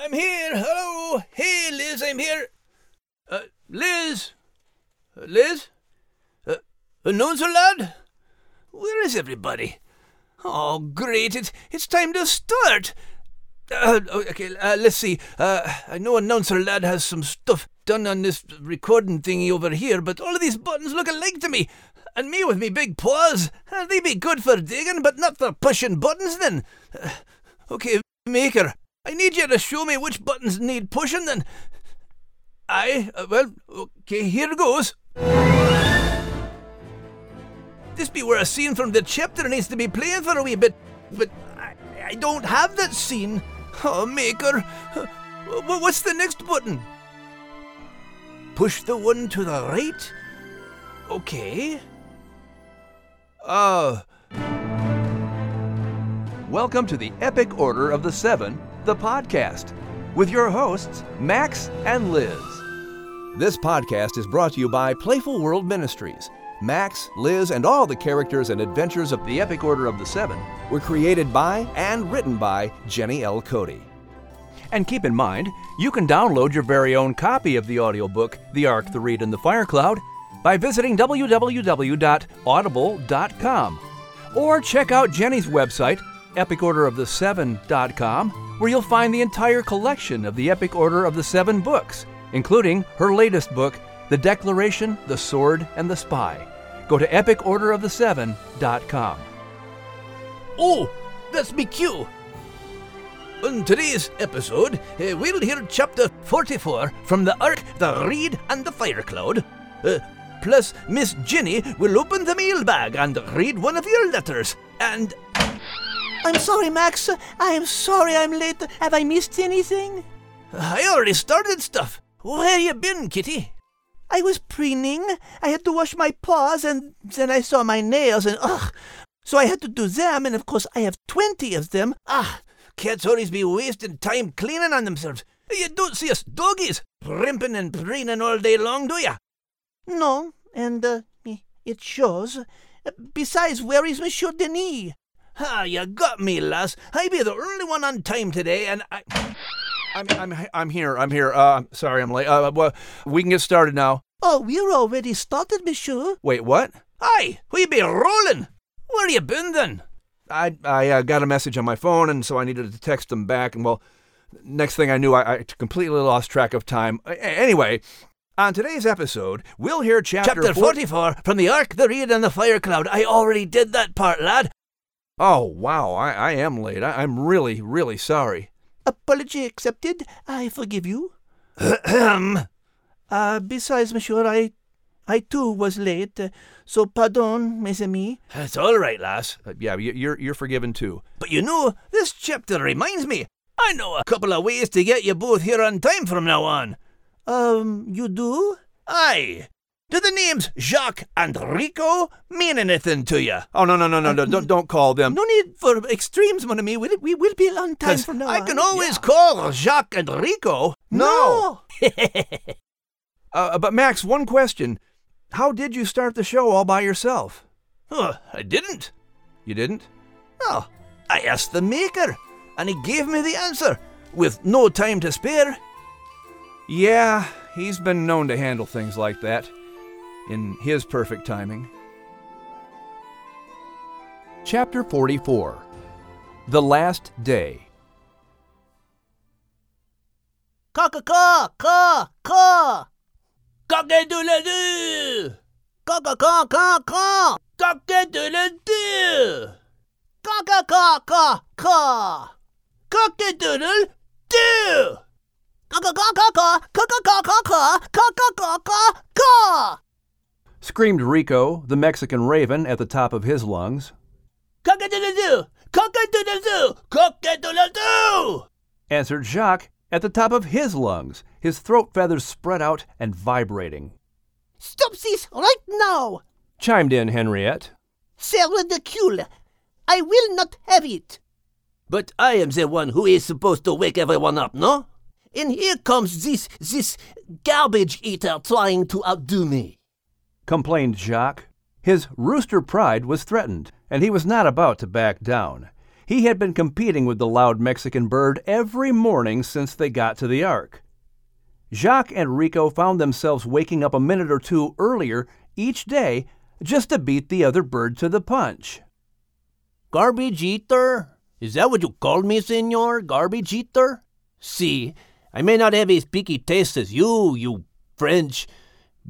I'm here. Hello. Hey, Liz, I'm here. Uh, Liz? Uh, Liz? Uh, announcer lad? Where is everybody? Oh, great. It's, it's time to start. Uh, okay, uh, let's see. Uh, I know announcer lad has some stuff done on this recording thingy over here, but all of these buttons look alike to me. And me with me big paws. Uh, they be good for digging, but not for pushing buttons then. Uh, okay, maker. I need you to show me which buttons need pushing then. Aye, uh, well, okay, here goes. This be where a scene from the chapter needs to be playing for a wee bit, but I, I don't have that scene. Oh, Maker, what's the next button? Push the one to the right? Okay. Uh. Welcome to the Epic Order of the Seven, the podcast, with your hosts, Max and Liz. This podcast is brought to you by Playful World Ministries. Max, Liz, and all the characters and adventures of the Epic Order of the Seven were created by and written by Jenny L. Cote. And keep in mind, you can download your very own copy of the audiobook, The Ark, the Reed, and the Fire Cloud by visiting www.audible.com or check out Jenny's website, epicorderoftheseven.com, where you'll find the entire collection of the Epic Order of the Seven books, including her latest book, The Declaration, the Sword, and the Spy. Go to epicorderoftheseven.com. Oh, that's me cue. On today's episode, uh, we'll hear chapter 44 from the Ark, the Reed, and the Fire Cloud. Uh, plus, Miss Jenny will open the mailbag and read one of your letters. And. I'm sorry, Max. I am sorry I'm late. Have I missed anything? I already started stuff. Where you been, Kitty? I was preening. I had to wash my paws, and then I saw my nails, and ugh. So I had to do them, and of course I have twenty of them. Ah, cats always be wasting time cleaning on themselves. You don't see us doggies primping and preening all day long, do ya? No, and uh, it shows. Besides, where is Monsieur Denis? Ah, you got me, lass. I be the only one on time today, and I. I'm I'm I'm here. I'm here. Uh, sorry, I'm late. Uh, well, we can get started now. Oh, we're already started, Monsieur. Wait, what? Aye, we be rolling. Where you been then? I I uh, got a message on my phone, and so I needed to text them back. And well, next thing I knew, I, I completely lost track of time. Anyway, on today's episode, we'll hear chapter, chapter 44 from the Ark, the Reed, and the Fire Cloud. I already did that part, lad. Oh, wow, I, I am late. I, I'm really, really sorry. Apology accepted. I forgive you. Ahem. uh, besides, monsieur, I, I too was late, uh, so pardon, mes amis. That's all right, lass. Uh, yeah, you're you're forgiven too. But you know, this chapter reminds me. I know a couple of ways to get you both here on time from now on. Um, you do? Aye. Do the names Jacques and Rico mean anything to you? Oh no no no no no! Don't don't call them. No need for extremes, mon ami. We we will be a long time from now I can always yeah. call Jacques and Rico. No. uh, but Max, one question: How did you start the show all by yourself? I didn't. You didn't? Oh, I asked the maker, and he gave me the answer with no time to spare. Yeah, he's been known to handle things like that in His perfect timing. Chapter 44 The Last Day Caw-caw-caw! Caw-caw! Cock-a-doodle-doo! Caw-caw-caw-caw-caw! Cock-a-doodle-doo! Caw-caw-caw-caw-caw! Cock-a-doodle-doo! Caw-caw-caw-caw-caw! Caw-caw-caw-caw-caw! Caw-caw-caw-caw-caw! Screamed Rico, the Mexican raven, at the top of his lungs. Cock-a-doodle-doo! Cock-a-doodle-doo! Cock-a-doodle-doo! Answered Jacques at the top of his lungs, his throat feathers spread out and vibrating. Stop this right now! Chimed in Henriette. C'est ridicule. I will not have it. But I am the one who is supposed to wake everyone up, no? And here comes this, this garbage eater trying to outdo me. Complained Jacques. His rooster pride was threatened, and he was not about to back down. He had been competing with the loud Mexican bird every morning since they got to the Ark. Jacques and Rico found themselves waking up a minute or two earlier each day just to beat the other bird to the punch. Garbage eater? Is that what you called me, senor? Garbage eater? See, I may not have as picky taste as you, you French,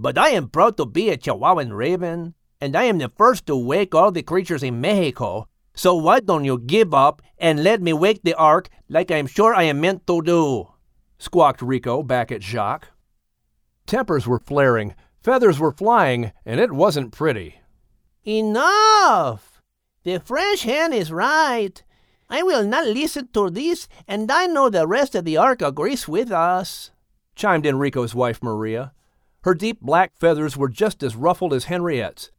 but I am proud to be a Chihuahuan raven, and I am the first to wake all the creatures in Mexico. So why don't you give up and let me wake the ark like I'm sure I am meant to do? squawked Rico back at Jacques. Tempers were flaring, feathers were flying, and it wasn't pretty. Enough! The French hen is right. I will not listen to this, and I know the rest of the ark agrees with us, chimed in Rico's wife Maria. Her deep black feathers were just as ruffled as Henriette's.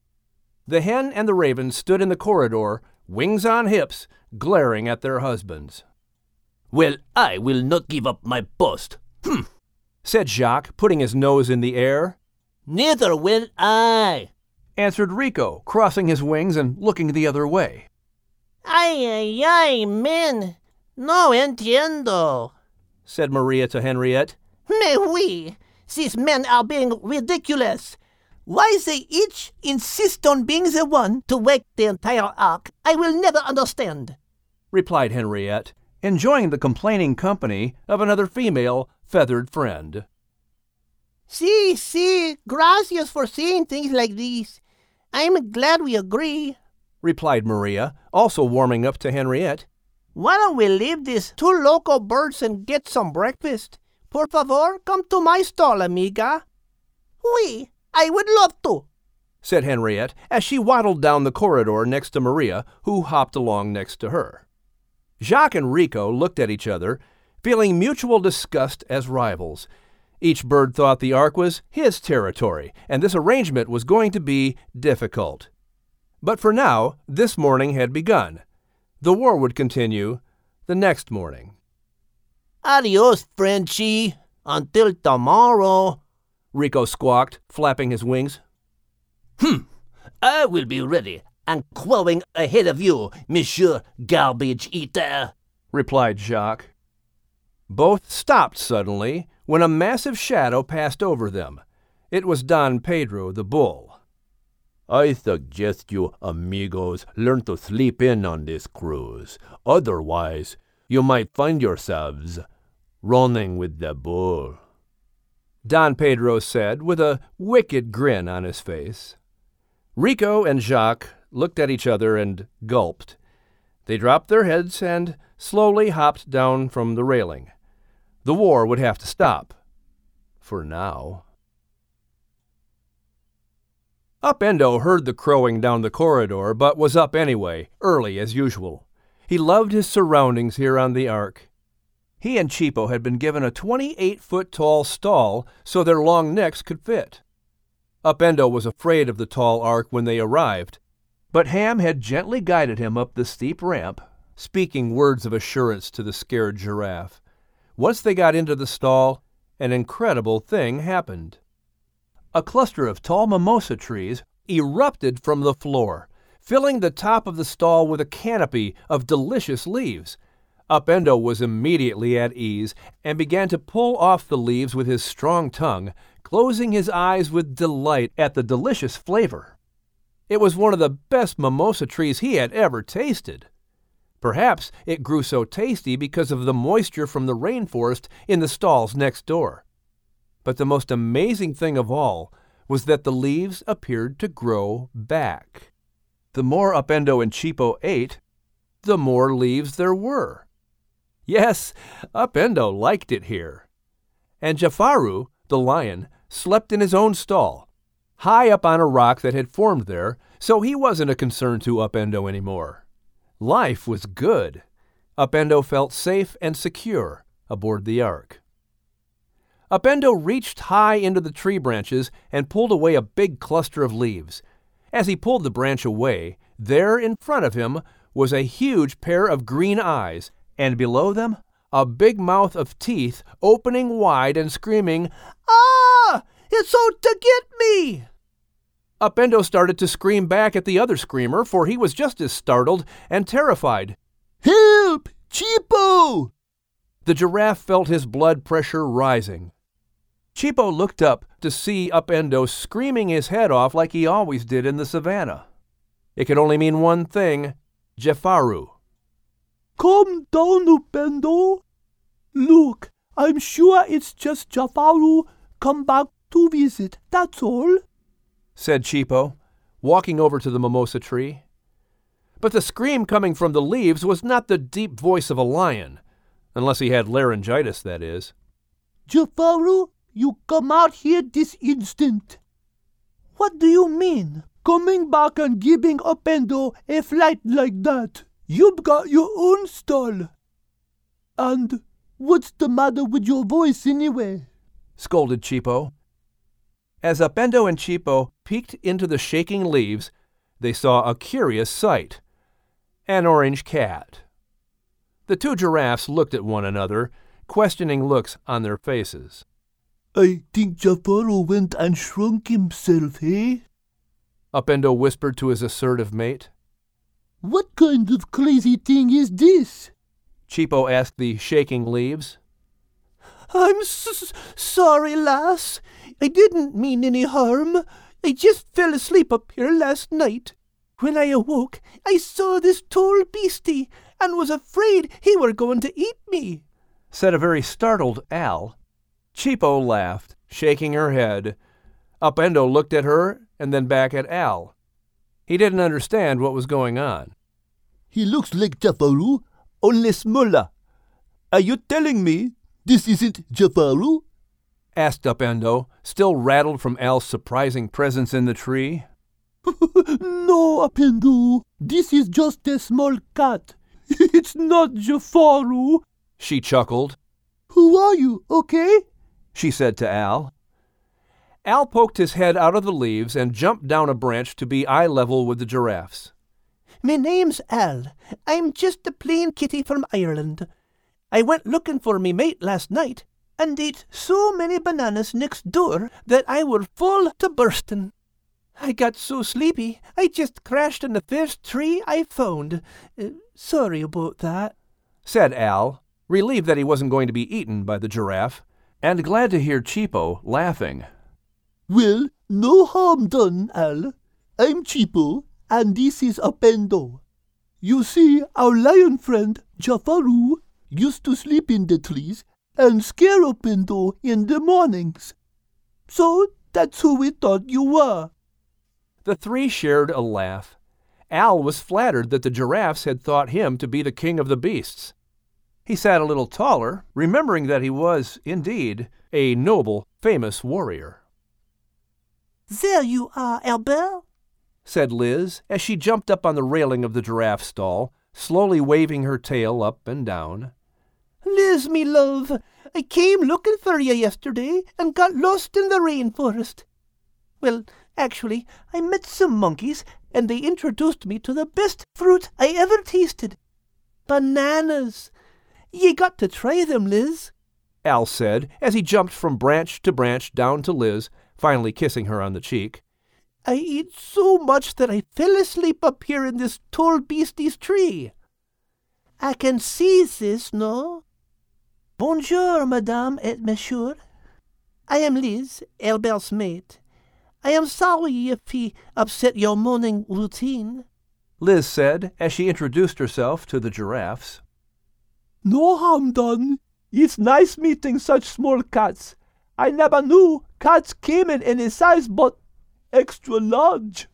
The hen and the raven stood in the corridor, wings on hips, glaring at their husbands. Well, I will not give up my post. Hm, said Jacques, putting his nose in the air. Neither will I, answered Rico, crossing his wings and looking the other way. Ay, ay, ay, men. No entiendo, said Maria to Henriette. Mais oui, these men are being ridiculous. Why they each insist on being the one to wake the entire ark, I will never understand, replied Henriette, enjoying the complaining company of another female feathered friend. See, see, gracias for seeing things like these. I'm glad we agree, replied Maria, also warming up to Henriette. Why don't we leave these two local birds and get some breakfast? Por favor, come to my stall, amiga. Oui, I would love to, said Henriette as she waddled down the corridor next to Maria, who hopped along next to her. Jacques and Rico looked at each other, feeling mutual disgust as rivals. Each bird thought the ark was his territory, and this arrangement was going to be difficult. But for now, this morning had begun. The war would continue the next morning. Adios, Frenchy. Until tomorrow, Rico squawked, flapping his wings. Hm, I will be ready and crowing ahead of you, Monsieur Garbage Eater, replied Jacques. Both stopped suddenly when a massive shadow passed over them. It was Don Pedro the bull. I suggest you amigos learn to sleep in on this cruise. Otherwise, you might find yourselves running with the bull. Don Pedro said with a wicked grin on his face. Rico and Jacques looked at each other and gulped. They dropped their heads and slowly hopped down from the railing. The war would have to stop. For now. Upendo heard the crowing down the corridor, but was up anyway, early as usual. He loved his surroundings here on the Ark. He and Chipo had been given a 28 foot tall stall so their long necks could fit. Upendo was afraid of the tall Ark when they arrived, but Ham had gently guided him up the steep ramp, speaking words of assurance to the scared giraffe. Once they got into the stall, an incredible thing happened. A cluster of tall mimosa trees erupted from the floor, filling the top of the stall with a canopy of delicious leaves. Upendo was immediately at ease and began to pull off the leaves with his strong tongue, closing his eyes with delight at the delicious flavor. It was one of the best mimosa trees he had ever tasted. Perhaps it grew so tasty because of the moisture from the rainforest in the stalls next door. But the most amazing thing of all was that the leaves appeared to grow back. The more Upendo and Chipo ate, the more leaves there were. Yes, Upendo liked it here. And Jafaru, the lion, slept in his own stall, high up on a rock that had formed there, so he wasn't a concern to Upendo anymore. Life was good. Upendo felt safe and secure aboard the Ark. Upendo reached high into the tree branches and pulled away a big cluster of leaves. As he pulled the branch away, there in front of him was a huge pair of green eyes, and below them, a big mouth of teeth opening wide and screaming, Ah! It's out to get me! Upendo started to scream back at the other screamer, for he was just as startled and terrified. He Chipo! The giraffe felt his blood pressure rising. Chipo looked up to see Upendo screaming his head off like he always did in the savannah. It could only mean one thing Jaffaru. Come down, Upendo. Look, I'm sure it's just Jaffaru come back to visit, that's all, said Chipo, walking over to the mimosa tree. But the scream coming from the leaves was not the deep voice of a lion, unless he had laryngitis, that is. Jaffaru, you come out here this instant. What do you mean? Coming back and giving Upendo a flight like that. You've got your own stall. And what's the matter with your voice anyway? scolded Chipo. As Upendo and Chipo peeked into the shaking leaves, they saw a curious sight an orange cat. The two giraffes looked at one another, questioning looks on their faces. I think Jaffaru went and shrunk himself, hey? Upendo whispered to his assertive mate. What kind of crazy thing is this? Chipo asked the shaking leaves. I'm s- sorry, lass. I didn't mean any harm. I just fell asleep up here last night. When I awoke, I saw this tall beastie and was afraid he were going to eat me, said a very startled Al. Chipo laughed, shaking her head. Upendo looked at her and then back at Al. He didn't understand what was going on. He looks like Jaffaru, only smaller. Are you telling me this isn't Jaffaru? asked Upendo, still rattled from Al's surprising presence in the tree. no, Upendo, this is just a small cat. it's not Jaffaru. She chuckled. Who are you, okay? She said to Al. Al poked his head out of the leaves and jumped down a branch to be eye level with the giraffes. Me name's Al. I'm just a plain kitty from Ireland. I went looking for me mate last night and ate so many bananas next door that I were full to bursting. I got so sleepy I just crashed in the first tree I found. Uh, sorry about that, said Al, relieved that he wasn't going to be eaten by the giraffe, and glad to hear Chipo laughing. Well, no harm done, Al. I'm Chipo, and this is Upendo. You see, our lion friend, Jaffaru, used to sleep in the trees and scare Upendo in the mornings. So that's who we thought you were. The three shared a laugh. Al was flattered that the giraffes had thought him to be the king of the beasts. He sat a little taller, remembering that he was, indeed, a noble, famous warrior. There you are, Albert, said Liz as she jumped up on the railing of the giraffe stall, slowly waving her tail up and down. Liz, me love, I came looking for you yesterday and got lost in the rainforest. Well, actually, I met some monkeys and they introduced me to the best fruit I ever tasted. Bananas. Ye got to try them, Liz. Al said as he jumped from branch to branch down to Liz, finally kissing her on the cheek. I eat so much that I fell asleep up here in this tall beastie's tree. I can see this, no? Bonjour, madame et monsieur. I am Liz, Albert's mate. I am sorry if he upset your morning routine. Liz said as she introduced herself to the giraffes. No harm done. It's nice meeting such small cats. I never knew cats came in any size but extra large,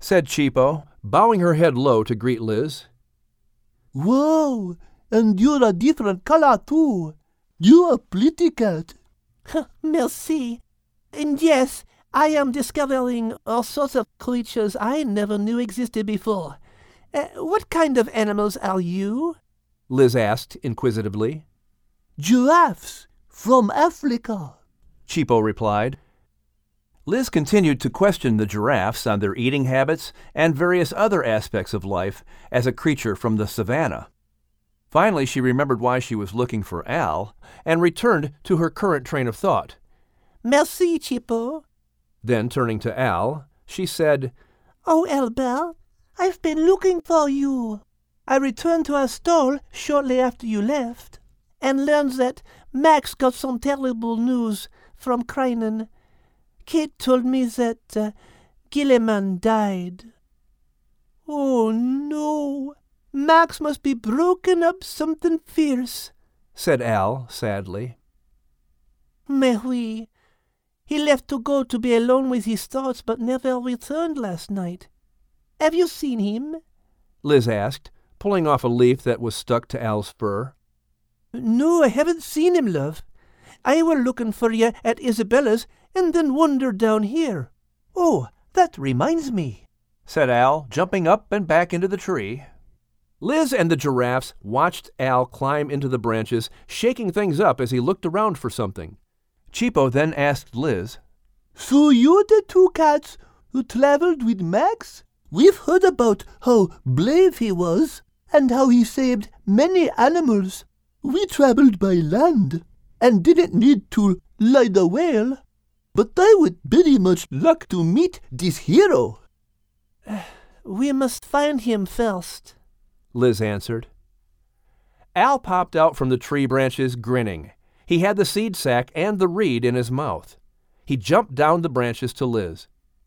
said Chipo, bowing her head low to greet Liz. Whoa, and you're a different color too. You're a pretty cat. Merci. And yes, I am discovering all sorts of creatures I never knew existed before. Uh, what kind of animals are you? Liz asked inquisitively. Giraffes from Africa, Chipo replied. Liz continued to question the giraffes on their eating habits and various other aspects of life as a creature from the savannah. Finally, she remembered why she was looking for Al and returned to her current train of thought. Merci, Chipo. Then, turning to Al, she said, Oh, Albert, I've been looking for you. I returned to our stall shortly after you left and learned that Max got some terrible news from Crinan. Kate told me that uh, Gillamon died. Oh no, Max must be broken up something fierce, said Al sadly. Mais oui. He left to go to be alone with his thoughts, but never returned last night. Have you seen him? Liz asked, pulling off a leaf that was stuck to Al's fur. No, I haven't seen him, love. I were looking for ye at Isabella's, and then wandered down here. Oh, that reminds me, said Al, jumping up and back into the tree. Liz and the giraffes watched Al climb into the branches, shaking things up as he looked around for something. Chipo then asked Liz, So you're the two cats who traveled with Max? We've heard about how brave he was and how he saved many animals. We traveled by land and didn't need to ride a whale. But I would very much like to meet this hero. We must find him first, Liz answered. Al popped out from the tree branches grinning. He had the seed sack and the reed in his mouth. He jumped down the branches to Liz.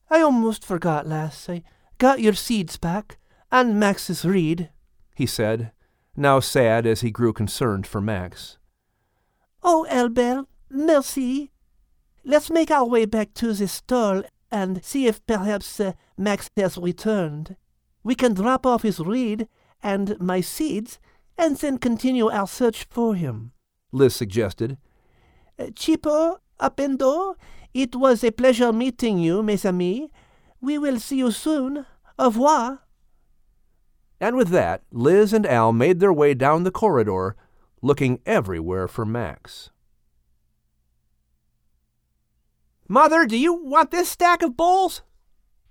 I almost forgot, lass. I got your seeds back, and Max's reed, he said, now sad as he grew concerned for Max. Oh, Albert, merci. Let's make our way back to the stall and see if perhaps uh, Max has returned. We can drop off his reed and my seeds, and then continue our search for him. Liz suggested. Uh, Chipo, Upendo, it was a pleasure meeting you, mes amis. We will see you soon. Au revoir. And with that, Liz and Al made their way down the corridor, looking everywhere for Max. Mother, do you want this stack of bowls?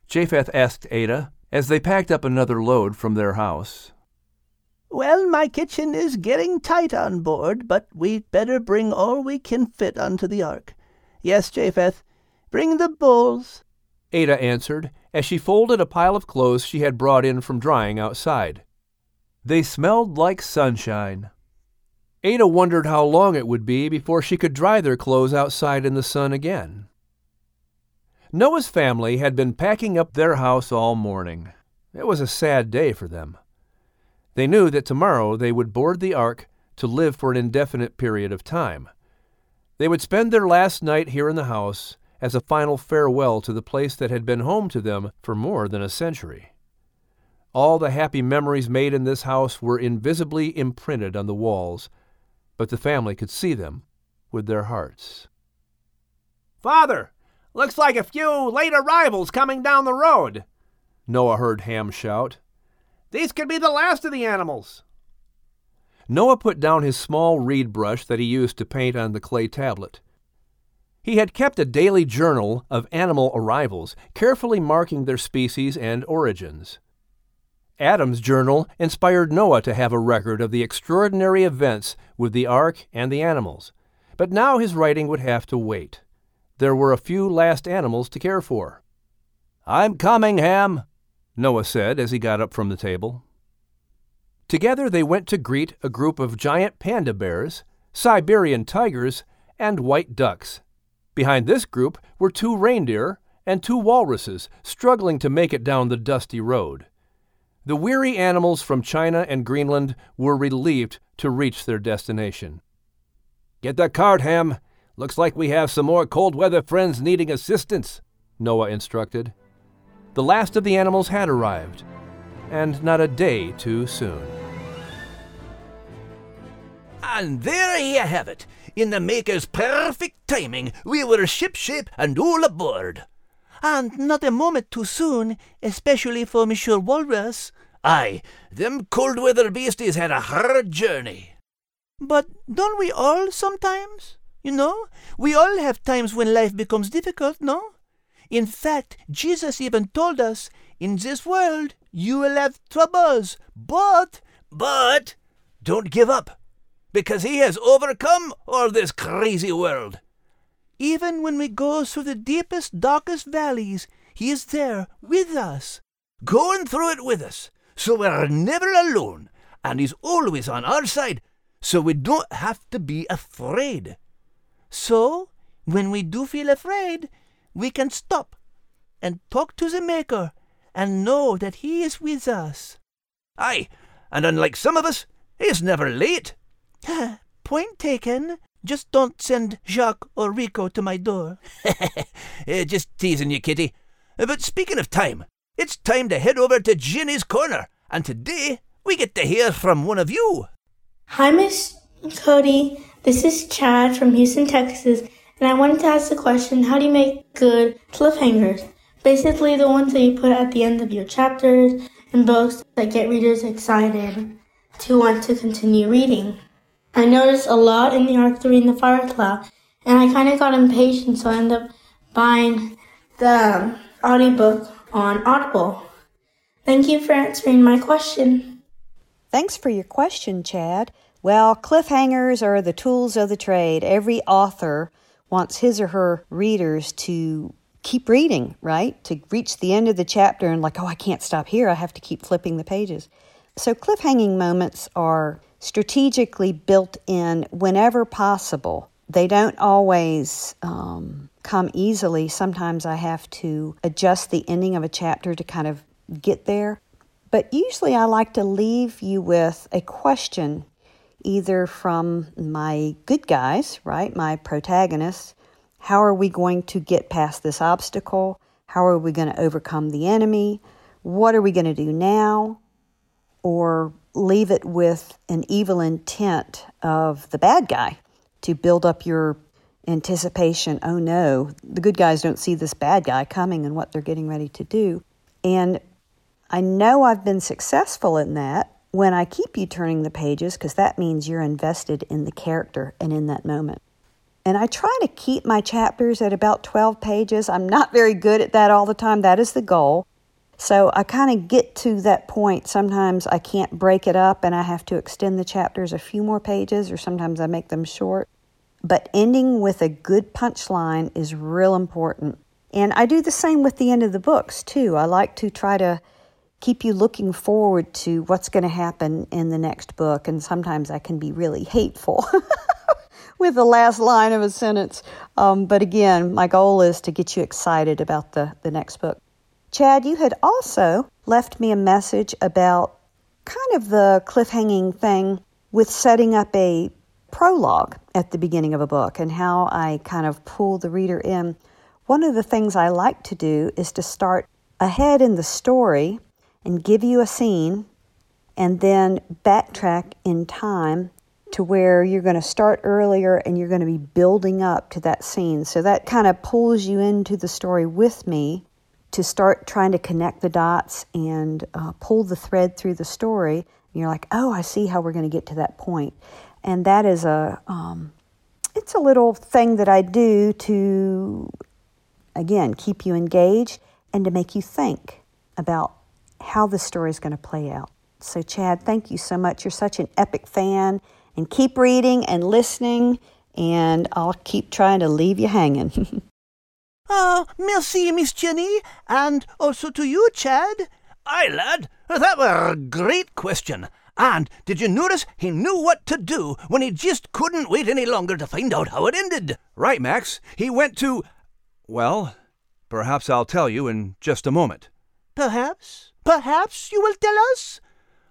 Japheth asked Ada as they packed up another load from their house. Well, my kitchen is getting tight on board, but we'd better bring all we can fit onto the ark. Yes, Japheth, bring the bowls. Ada answered as she folded a pile of clothes she had brought in from drying outside. They smelled like sunshine. Ada wondered how long it would be before she could dry their clothes outside in the sun again. Noah's family had been packing up their house all morning. It was a sad day for them. They knew that tomorrow they would board the ark to live for an indefinite period of time. They would spend their last night here in the house as a final farewell to the place that had been home to them for more than a century. All the happy memories made in this house were invisibly imprinted on the walls, but the family could see them with their hearts. Father, looks like a few late arrivals coming down the road, Noah heard Ham shout. These could be the last of the animals. Noah put down his small reed brush that he used to paint on the clay tablet. He had kept a daily journal of animal arrivals, carefully marking their species and origins. Adam's journal inspired Noah to have a record of the extraordinary events with the ark and the animals, but now his writing would have to wait. There were a few last animals to care for. I'm coming, Ham, Noah said as he got up from the table. Together they went to greet a group of giant panda bears, Siberian tigers, and white ducks. Behind this group were two reindeer and two walruses struggling to make it down the dusty road. The weary animals from China and Greenland were relieved to reach their destination. Get the cart, Ham. Looks like we have some more cold weather friends needing assistance, Noah instructed. The last of the animals had arrived, and not a day too soon. And there you have it. In the Maker's perfect timing, we were shipshape and all aboard. And not a moment too soon, especially for Monsieur Walrus. Aye, them cold weather beasties had a hard journey. But don't we all sometimes? You know, we all have times when life becomes difficult, no? In fact, Jesus even told us, in this world you will have troubles, but. But don't give up, because He has overcome all this crazy world. Even when we go through the deepest, darkest valleys, He is there with us. Going through it with us, so we're never alone, and he's always on our side, so we don't have to be afraid. So, when we do feel afraid, we can stop and talk to the Maker and know that He is with us. Aye, and unlike some of us, he is never late. Point taken. Just don't send Jacques or Rico to my door. Eh, Just teasing you, Kitty. Uh, But speaking of time, it's time to head over to Jenny's Corner, and today we get to hear from one of you. Hi, Miss Cote. This is Chad from Houston, Texas, and I wanted to ask the question how do you make good cliffhangers? Basically, the ones that you put at the end of your chapters and books that get readers excited to want to continue reading. I noticed a lot in the Ark the Reed and the Fire Cloud, and I kind of got impatient, so I ended up buying the audiobook on Audible. Thank you for answering my question. Thanks for your question, Chad. Well, cliffhangers are the tools of the trade. Every author wants his or her readers to keep reading, right? To reach the end of the chapter and, like, oh, I can't stop here. I have to keep flipping the pages. So, cliffhanging moments are strategically built in whenever possible. They don't always um, come easily. Sometimes I have to adjust the ending of a chapter to kind of get there. But usually I like to leave you with a question, either from my good guys, right, my protagonists. How are we going to get past this obstacle? How are we going to overcome the enemy? What are we going to do now? Or leave it with an evil intent of the bad guy to build up your anticipation. Oh no, the good guys don't see this bad guy coming and what they're getting ready to do. And I know I've been successful in that when I keep you turning the pages because that means you're invested in the character and in that moment. And I try to keep my chapters at about 12 pages. I'm not very good at that all the time. That is the goal. So I kind of get to that point. Sometimes I can't break it up and I have to extend the chapters a few more pages, or sometimes I make them short. But ending with a good punchline is real important. And I do the same with the end of the books, too. I like to try to keep you looking forward to what's going to happen in the next book. And sometimes I can be really hateful with the last line of a sentence. Um, but again, my goal is to get you excited about the, the next book. Chad, you had also left me a message about kind of the cliffhanging thing with setting up a prologue at the beginning of a book and how I kind of pull the reader in. One of the things I like to do is to start ahead in the story and give you a scene and then backtrack in time to where you're going to start earlier and you're going to be building up to that scene. So that kind of pulls you into the story with me to start trying to connect the dots and uh, pull the thread through the story. And you're like, oh, I see how we're going to get to that point. And that is a, um, it's a little thing that I do to, again, keep you engaged and to make you think about how the story is going to play out. So, Chad, thank you so much. You're such an epic fan. And keep reading and listening, and I'll keep trying to leave you hanging. Ah, merci, Miss Jenny, and also to you, Chad. Aye, lad, that were a great question. And did you notice he knew what to do when he just couldn't wait any longer to find out how it ended? Right, Max. He went to. Well, perhaps I'll tell you in just a moment. Perhaps, perhaps you will tell us?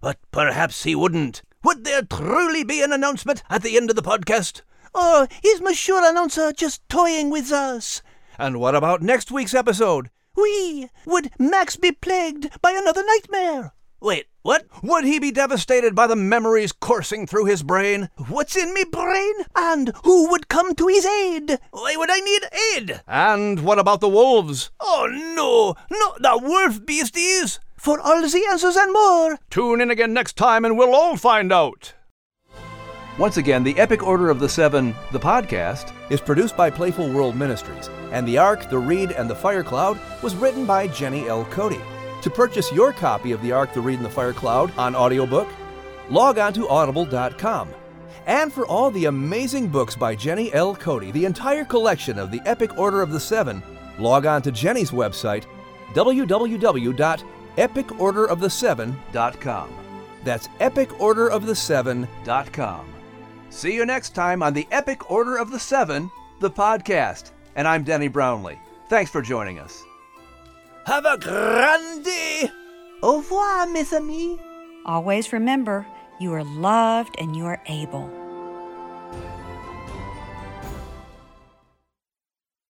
But perhaps he wouldn't. Would there truly be an announcement at the end of the podcast? Or is Monsieur Announcer just toying with us? And what about next week's episode? We would Max be plagued by another nightmare? Wait, what? Would he be devastated by the memories coursing through his brain? What's in me brain? And who would come to his aid? Why would I need aid? And what about the wolves? Oh no, not the wolf beasties! For all the answers and more, Tune in again next time and we'll all find out. Once again, the Epic Order of the Seven, the podcast, is produced by Playful World Ministries, and The Ark, The Reed, and The Fire Cloud was written by Jenny L. Cote. To purchase your copy of The Ark, The Reed, and The Fire Cloud on audiobook, log on to audible.com. And for all the amazing books by Jenny L. Cote, the entire collection of the Epic Order of the Seven, log on to Jenny's website, www.epicorderoftheseven.com. That's epicorderoftheseven.com. See you next time on the Epic Order of the Seven, the podcast. And I'm Denny Brownlee. Thanks for joining us. Have a grande! Au revoir, mes amis. Always remember, you are loved and you are able.